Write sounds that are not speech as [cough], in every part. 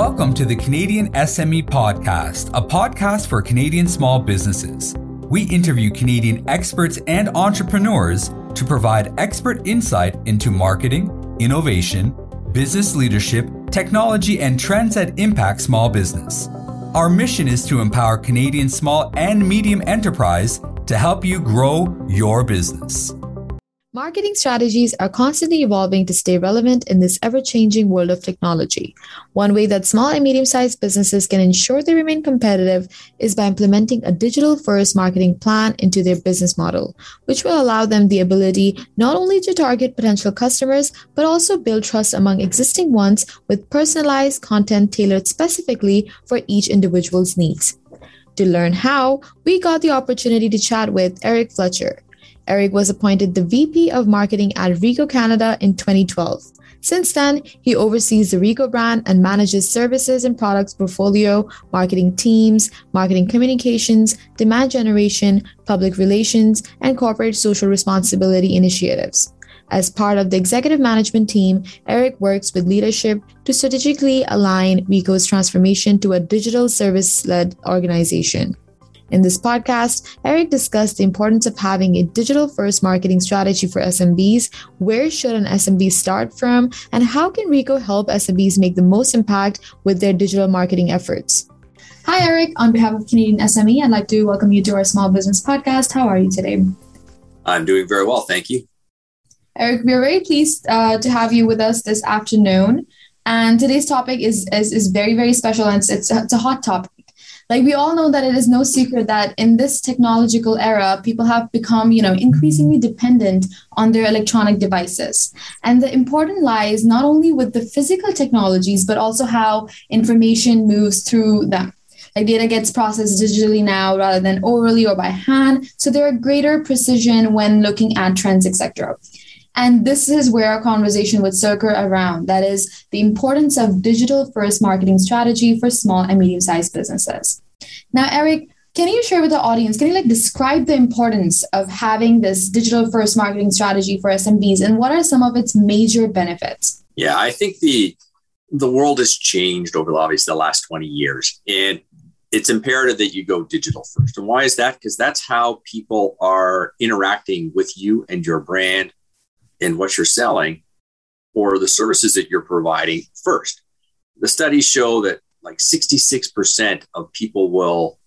Welcome to the Canadian SME Podcast, a podcast for Canadian small businesses. We interview Canadian experts and entrepreneurs to provide expert insight into marketing, innovation, business leadership, technology, and trends that impact small business. Our mission is to empower Canadian small and medium enterprise to help you grow your business. Marketing strategies are constantly evolving to stay relevant in this ever changing world of technology. One way that small and medium sized businesses can ensure they remain competitive is by implementing a digital first marketing plan into their business model, which will allow them the ability not only to target potential customers, but also build trust among existing ones with personalized content tailored specifically for each individual's needs. To learn how, we got the opportunity to chat with Eric Fletcher. Eric was appointed the VP of Marketing at Ricoh Canada in 2012. Since then, he oversees the Ricoh brand and manages services and products portfolio, marketing teams, marketing communications, demand generation, public relations, and corporate social responsibility initiatives. As part of the executive management team, Eric works with leadership to strategically align Ricoh's transformation to a digital service led organization. In this podcast, Eric discussed the importance of having a digital first marketing strategy for SMBs, where should an SMB start from, and how can Ricoh help SMBs make the most impact with their digital marketing efforts. Hi, Eric. On behalf of Canadian SME, I'd like to welcome you to our small business podcast. How are you today? I'm doing very well. Thank you. Eric, we're very pleased uh, to have you with us this afternoon. And today's topic is, is, is very, very special and it's, it's, it's a hot topic. Like we all know that it is no secret that in this technological era, people have become, you know, increasingly dependent on their electronic devices. And the important lies not only with the physical technologies, but also how information moves through them. Like data gets processed digitally now rather than orally or by hand. So there are greater precision when looking at trends, etc. And this is where our conversation would circle around. That is the importance of digital first marketing strategy for small and medium sized businesses. Now, Eric, can you share with the audience, can you like describe the importance of having this digital first marketing strategy for SMBs and what are some of its major benefits? Yeah, I think the the world has changed over obviously the last 20 years. And it's imperative that you go digital first. And why is that? Because that's how people are interacting with you and your brand and what you're selling or the services that you're providing first. The studies show that like 66% of people will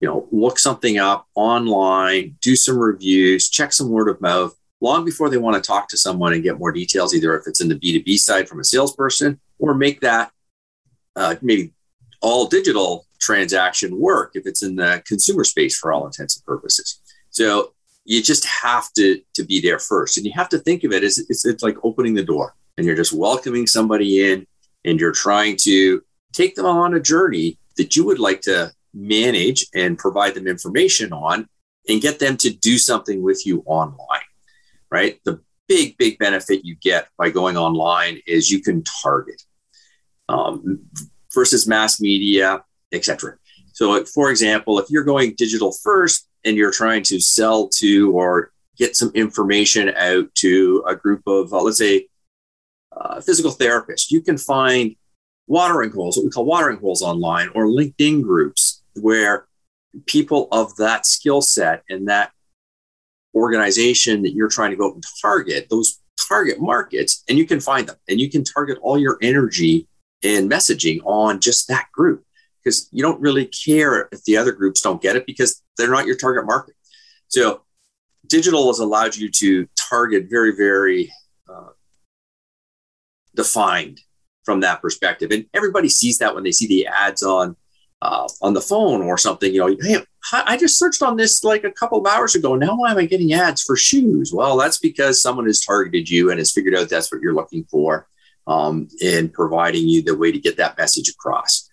you know look something up online do some reviews check some word of mouth long before they want to talk to someone and get more details either if it's in the b2b side from a salesperson or make that uh, maybe all digital transaction work if it's in the consumer space for all intents and purposes. So you just have to to be there first and you have to think of it as it's, it's like opening the door and you're just welcoming somebody in and you're trying to take them on a journey that you would like to manage and provide them information on and get them to do something with you online right? The big big benefit you get by going online is you can target um, versus mass media etc so for example if you're going digital first and you're trying to sell to or get some information out to a group of, uh, let's say, uh, physical therapists, you can find watering holes, what we call watering holes online, or LinkedIn groups where people of that skill set and that organization that you're trying to go and target, those target markets, and you can find them and you can target all your energy and messaging on just that group because you don't really care if the other groups don't get it because they're not your target market. So digital has allowed you to target very, very uh, defined from that perspective. And everybody sees that when they see the ads on uh, on the phone or something. You know, hey, I just searched on this like a couple of hours ago. Now why am I getting ads for shoes? Well, that's because someone has targeted you and has figured out that's what you're looking for um, in providing you the way to get that message across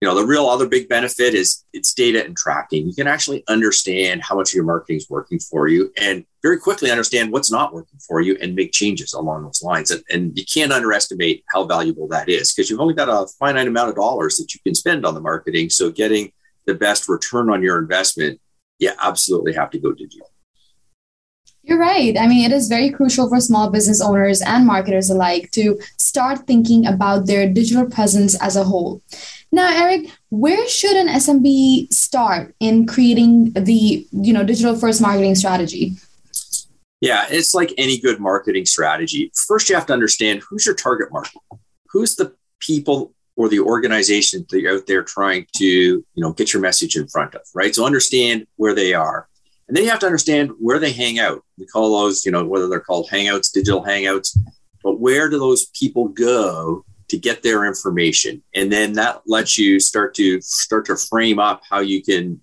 you know the real other big benefit is it's data and tracking you can actually understand how much of your marketing is working for you and very quickly understand what's not working for you and make changes along those lines and, and you can't underestimate how valuable that is because you've only got a finite amount of dollars that you can spend on the marketing so getting the best return on your investment you absolutely have to go digital you're you're right. I mean, it is very crucial for small business owners and marketers alike to start thinking about their digital presence as a whole. Now, Eric, where should an SMB start in creating the, you know, digital first marketing strategy? Yeah, it's like any good marketing strategy. First, you have to understand who's your target market. Who's the people or the organization that you're out there trying to, you know, get your message in front of, right? So understand where they are. And then you have to understand where they hang out. We call those, you know, whether they're called hangouts, digital hangouts, but where do those people go to get their information? And then that lets you start to start to frame up how you can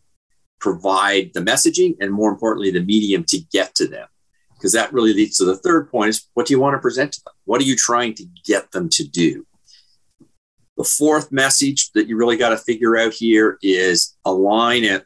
provide the messaging and more importantly, the medium to get to them because that really leads to the third point is what do you want to present to them? What are you trying to get them to do? The fourth message that you really got to figure out here is align it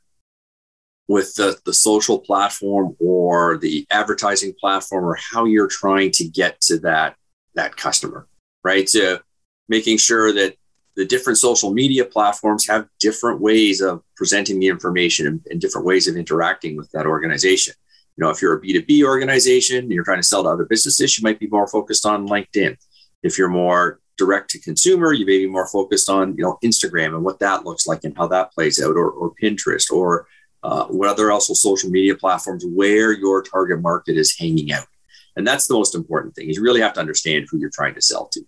with the, the social platform or the advertising platform or how you're trying to get to that, that customer, right? So making sure that the different social media platforms have different ways of presenting the information and, and different ways of interacting with that organization you know, if you're a B2B organization, and you're trying to sell to other businesses, you might be more focused on LinkedIn. If you're more direct to consumer, you may be more focused on, you know, Instagram and what that looks like and how that plays out, or, or Pinterest, or uh, what other also social media platforms where your target market is hanging out. And that's the most important thing is you really have to understand who you're trying to sell to.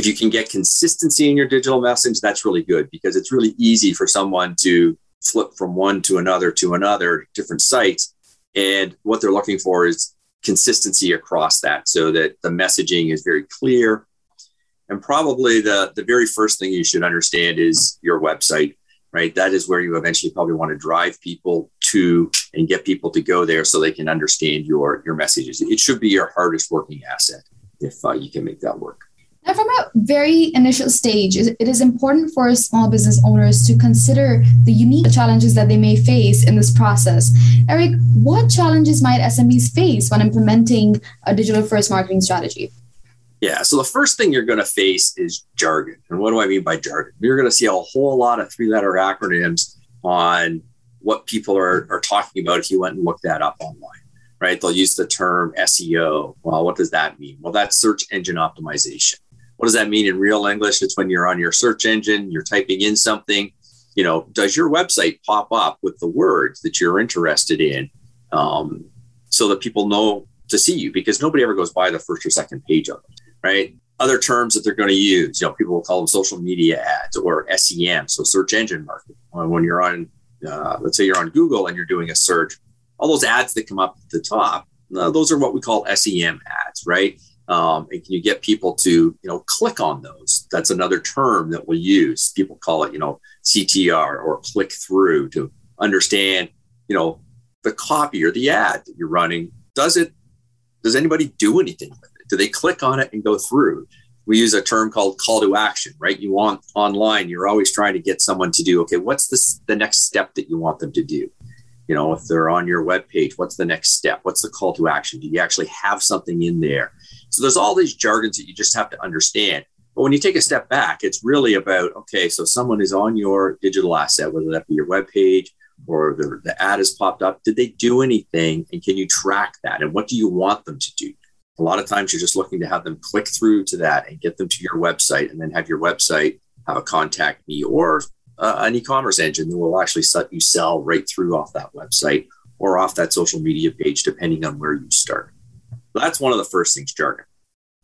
If you can get consistency in your digital message, that's really good because it's really easy for someone to flip from one to another to another different sites and what they're looking for is consistency across that so that the messaging is very clear. And probably the, the very first thing you should understand is your website, right? That is where you eventually probably want to drive people to and get people to go there so they can understand your, your messages. It should be your hardest working asset if uh, you can make that work. Now, from a very initial stage, it is important for small business owners to consider the unique challenges that they may face in this process. Eric, what challenges might SMBs face when implementing a digital first marketing strategy? Yeah, so the first thing you're going to face is jargon. And what do I mean by jargon? You're going to see a whole lot of three letter acronyms on what people are, are talking about if you went and looked that up online right? They'll use the term SEO. Well, what does that mean? Well, that's search engine optimization. What does that mean in real English? It's when you're on your search engine, you're typing in something. You know, does your website pop up with the words that you're interested in, um, so that people know to see you? Because nobody ever goes by the first or second page of it, right? Other terms that they're going to use, you know, people will call them social media ads or SEM, so search engine marketing. When you're on, uh, let's say you're on Google and you're doing a search, all those ads that come up at the top, uh, those are what we call SEM ads, right? Um, and can you get people to you know click on those? That's another term that we'll use. People call it you know ctr or click through to understand you know the copy or the ad that you're running. Does it does anybody do anything with it? Do they click on it and go through? We use a term called call to action right? You want online you're always trying to get someone to do okay what's this the next step that you want them to do you know if they're on your web page what's the next step what's the call to action do you actually have something in there so there's all these jargons that you just have to understand. But when you take a step back, it's really about okay, so someone is on your digital asset, whether that be your web page or the, the ad has popped up. Did they do anything? And can you track that? And what do you want them to do? A lot of times you're just looking to have them click through to that and get them to your website and then have your website have a contact me or uh, an e-commerce engine that will actually let you sell right through off that website or off that social media page, depending on where you start. That's one of the first things, jargon.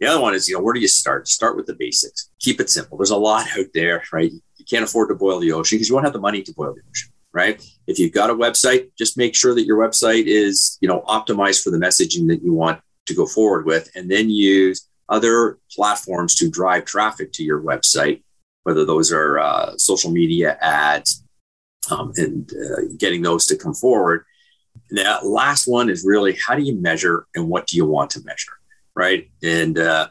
The other one is, you know, where do you start? Start with the basics. Keep it simple. There's a lot [laughs] out there, right? You can't afford to boil the ocean because you won't have the money to boil the ocean, right? If you've got a website, just make sure that your website is, you know, optimized for the messaging that you want to go forward with, and then use other platforms to drive traffic to your website, whether those are uh, social media ads um, and uh, getting those to come forward. And That last one is really how do you measure and what do you want to measure? right? And uh,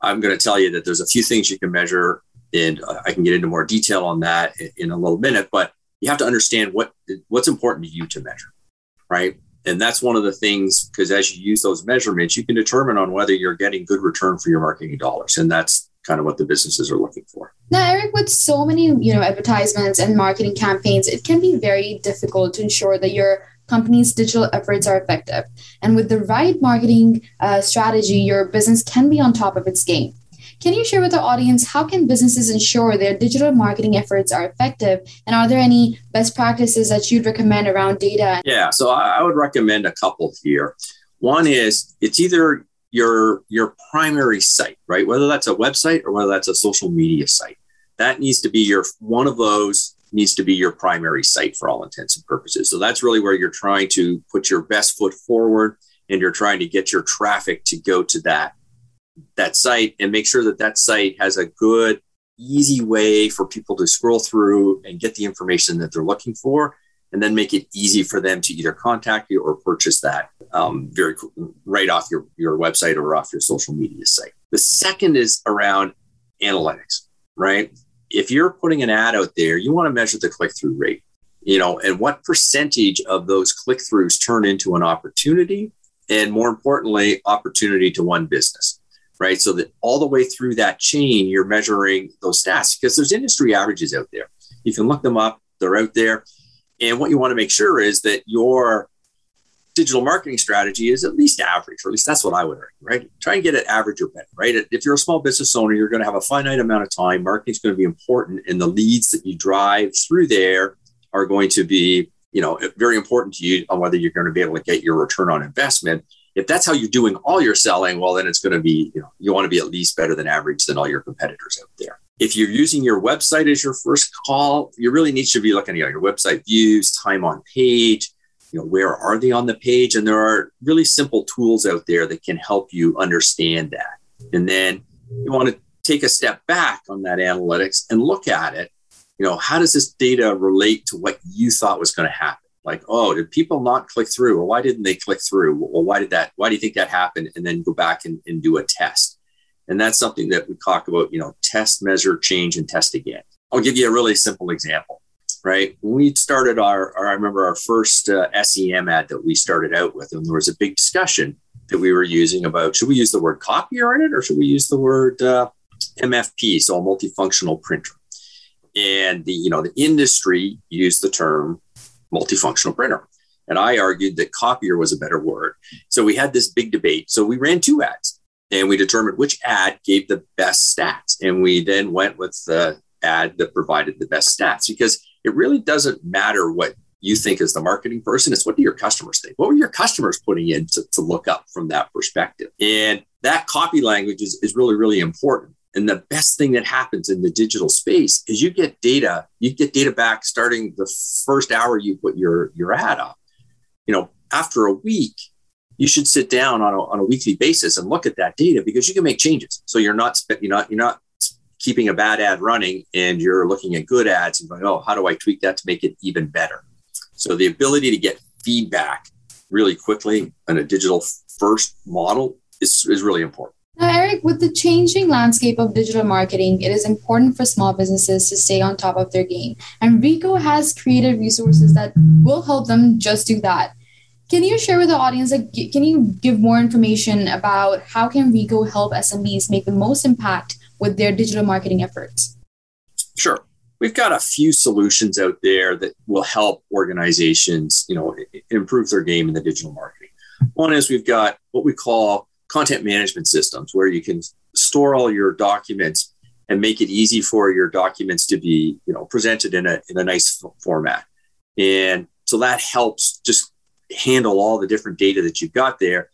I'm going to tell you that there's a few things you can measure, and I can get into more detail on that in, in a little minute. But you have to understand what what's important to you to measure, right? And that's one of the things because as you use those measurements, you can determine on whether you're getting good return for your marketing dollars, and that's kind of what the businesses are looking for. Now, Eric, with so many you know advertisements and marketing campaigns, it can be very difficult to ensure that you're company's digital efforts are effective. And with the right marketing uh, strategy, your business can be on top of its game. Can you share with our audience how can businesses ensure their digital marketing efforts are effective? And are there any best practices that you'd recommend around data? Yeah, so I would recommend a couple here. One is it's either your your primary site, right? Whether that's a website or whether that's a social media site. That needs to be your one of those needs to be your primary site for all intents and purposes. So that's really where you're trying to put your best foot forward and you're trying to get your traffic to go to that that site and make sure that that site has a good easy way for people to scroll through and get the information that they're looking for and then make it easy for them to either contact you or purchase that um, very right off your, your website or off your social media site the second is around analytics right if you're putting an ad out there you want to measure the click-through rate you know and what percentage of those click-throughs turn into an opportunity and more importantly opportunity to one business right? So that all the way through that chain, you're measuring those stats because there's industry averages out there. You can look them up, they're out there. And what you want to make sure is that your digital marketing strategy is at least average, or at least that's what I would argue, right? Try and get it average or better, right? If you're a small business owner, you're going to have a finite amount of time. Marketing is going to be important, and the leads that you drive through there are going to be, you know, very important to you on whether you're going to be able to get your return on investment if that's how you're doing all your selling, well, then it's going to be, you know, you want to be at least better than average than all your competitors out there. If you're using your website as your first call, you really need to be looking at your website views, time on page, you know, where are they on the page? And there are really simple tools out there that can help you understand that. And then you want to take a step back on that analytics and look at it. You know, how does this data relate to what you thought was going to happen? like oh did people not click through or why didn't they click through well why did that why do you think that happened and then go back and, and do a test and that's something that we talk about you know test measure change and test again i'll give you a really simple example right we started our, our i remember our first uh, sem ad that we started out with and there was a big discussion that we were using about should we use the word copier in it or should we use the word uh, mfp so a multifunctional printer and the you know the industry used the term multifunctional printer. And I argued that copier was a better word. So we had this big debate. So we ran two ads and we determined which ad gave the best stats. And we then went with the ad that provided the best stats because it really doesn't matter what you think as the marketing person. It's what do your customers think? What were your customers putting in to, to look up from that perspective? And that copy language is, is really, really important. And the best thing that happens in the digital space is you get data, you get data back starting the first hour you put your, your ad up. You know, after a week, you should sit down on a, on a weekly basis and look at that data because you can make changes. So you're not, you're not, you're not keeping a bad ad running and you're looking at good ads and going, oh, how do I tweak that to make it even better? So the ability to get feedback really quickly on a digital first model is, is really important. Now, Eric, with the changing landscape of digital marketing, it is important for small businesses to stay on top of their game. And Ricoh has created resources that will help them just do that. Can you share with the audience, like, can you give more information about how can Ricoh help SMBs make the most impact with their digital marketing efforts? Sure. We've got a few solutions out there that will help organizations, you know, improve their game in the digital marketing. One is we've got what we call content management systems where you can store all your documents and make it easy for your documents to be you know presented in a, in a nice format and so that helps just handle all the different data that you've got there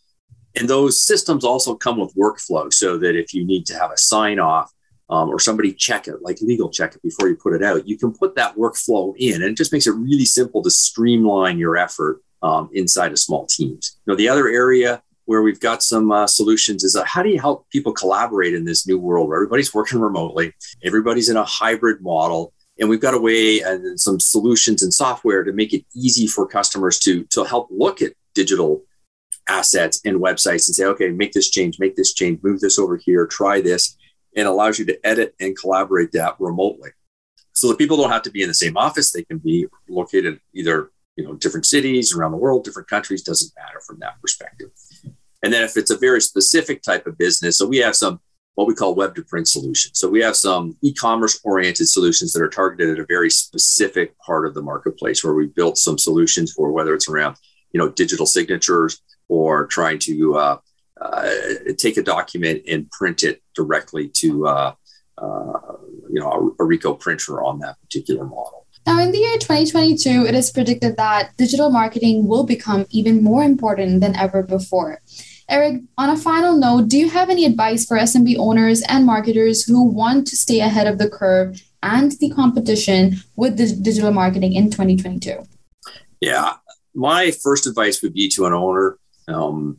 and those systems also come with workflow so that if you need to have a sign off um, or somebody check it like legal check it before you put it out you can put that workflow in and it just makes it really simple to streamline your effort um, inside of small teams. Now, the other area where we've got some uh, solutions is uh, how do you help people collaborate in this new world where everybody's working remotely, everybody's in a hybrid model, and we've got a way and some solutions and software to make it easy for customers to to help look at digital assets and websites and say, okay, make this change, make this change, move this over here, try this, and allows you to edit and collaborate that remotely. So the people don't have to be in the same office; they can be located either you know different cities around the world, different countries. Doesn't matter from that perspective. And then if it's a very specific type of business, so we have some what we call web to print solutions. So we have some e-commerce oriented solutions that are targeted at a very specific part of the marketplace where we built some solutions for whether it's around you know, digital signatures or trying to uh, uh, take a document and print it directly to, uh, uh, you know, a, a Ricoh printer on that particular model. Now, in the year 2022, it is predicted that digital marketing will become even more important than ever before. Eric, on a final note, do you have any advice for SMB owners and marketers who want to stay ahead of the curve and the competition with the digital marketing in 2022? Yeah, my first advice would be to an owner um,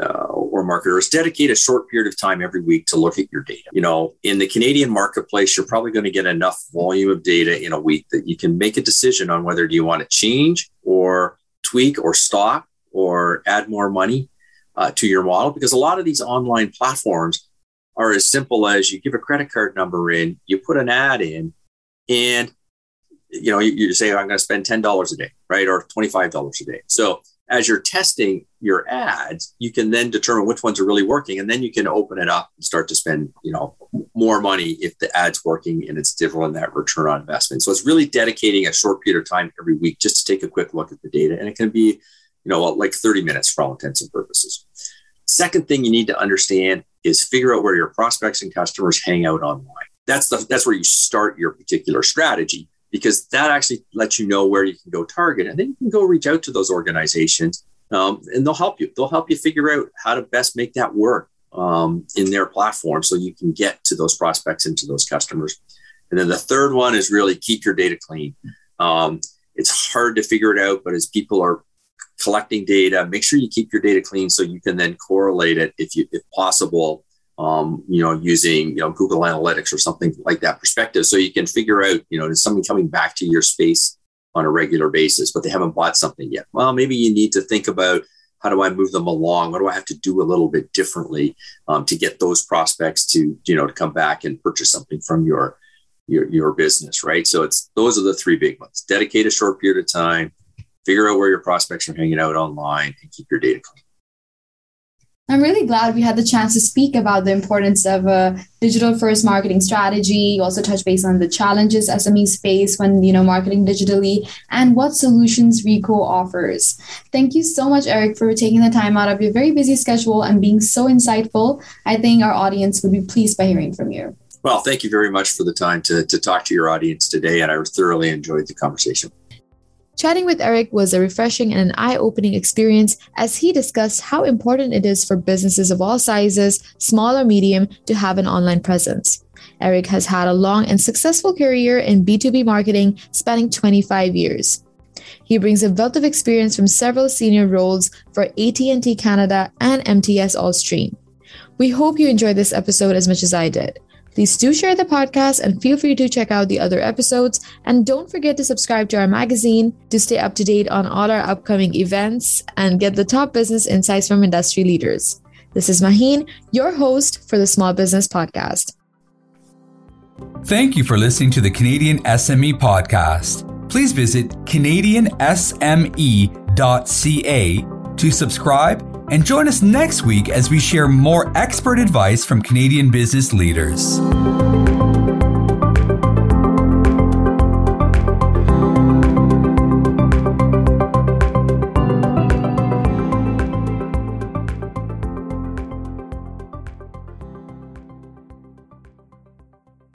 uh, or marketers dedicate a short period of time every week to look at your data. You know, in the Canadian marketplace, you're probably going to get enough volume of data in a week that you can make a decision on whether do you want to change or tweak or stop or add more money uh, to your model because a lot of these online platforms are as simple as you give a credit card number in, you put an ad in, and you know you, you say I'm going to spend ten dollars a day, right, or twenty five dollars a day. So as you're testing your ads, you can then determine which ones are really working, and then you can open it up and start to spend, you know, more money if the ad's working and it's delivering that return on investment. So it's really dedicating a short period of time every week just to take a quick look at the data, and it can be, you know, like 30 minutes for all intents and purposes. Second thing you need to understand is figure out where your prospects and customers hang out online. That's the that's where you start your particular strategy because that actually lets you know where you can go target, and then you can go reach out to those organizations, um, and they'll help you. They'll help you figure out how to best make that work um, in their platform, so you can get to those prospects and to those customers. And then the third one is really keep your data clean. Um, it's hard to figure it out, but as people are collecting data. Make sure you keep your data clean so you can then correlate it if you, if possible. Um, you know, using you know Google Analytics or something like that perspective, so you can figure out you know is somebody coming back to your space on a regular basis, but they haven't bought something yet. Well, maybe you need to think about how do I move them along? What do I have to do a little bit differently um, to get those prospects to you know to come back and purchase something from your your your business, right? So it's those are the three big ones. Dedicate a short period of time, figure out where your prospects are hanging out online and keep your data clean. I'm really glad we had the chance to speak about the importance of a digital first marketing strategy. You also touch base on the challenges SMEs face when, you know, marketing digitally and what solutions Ricoh offers. Thank you so much, Eric, for taking the time out of your very busy schedule and being so insightful. I think our audience would be pleased by hearing from you. Well, thank you very much for the time to, to talk to your audience today. And I thoroughly enjoyed the conversation. Chatting with Eric was a refreshing and an eye opening experience as he discussed how important it is for businesses of all sizes, small or medium, to have an online presence. Eric has had a long and successful career in B2B marketing spanning 25 years. He brings a wealth of experience from several senior roles for AT&T Canada and MTS Allstream. We hope you enjoyed this episode as much as I did. Please do share the podcast and feel free to check out the other episodes. And don't forget to subscribe to our magazine to stay up to date on all our upcoming events and get the top business insights from industry leaders. This is Maheen, your host for the Small Business Podcast. Thank you for listening to the Canadian SME Podcast. Please visit CanadianSME.ca to subscribe and join us next week as we share more expert advice from Canadian business leaders.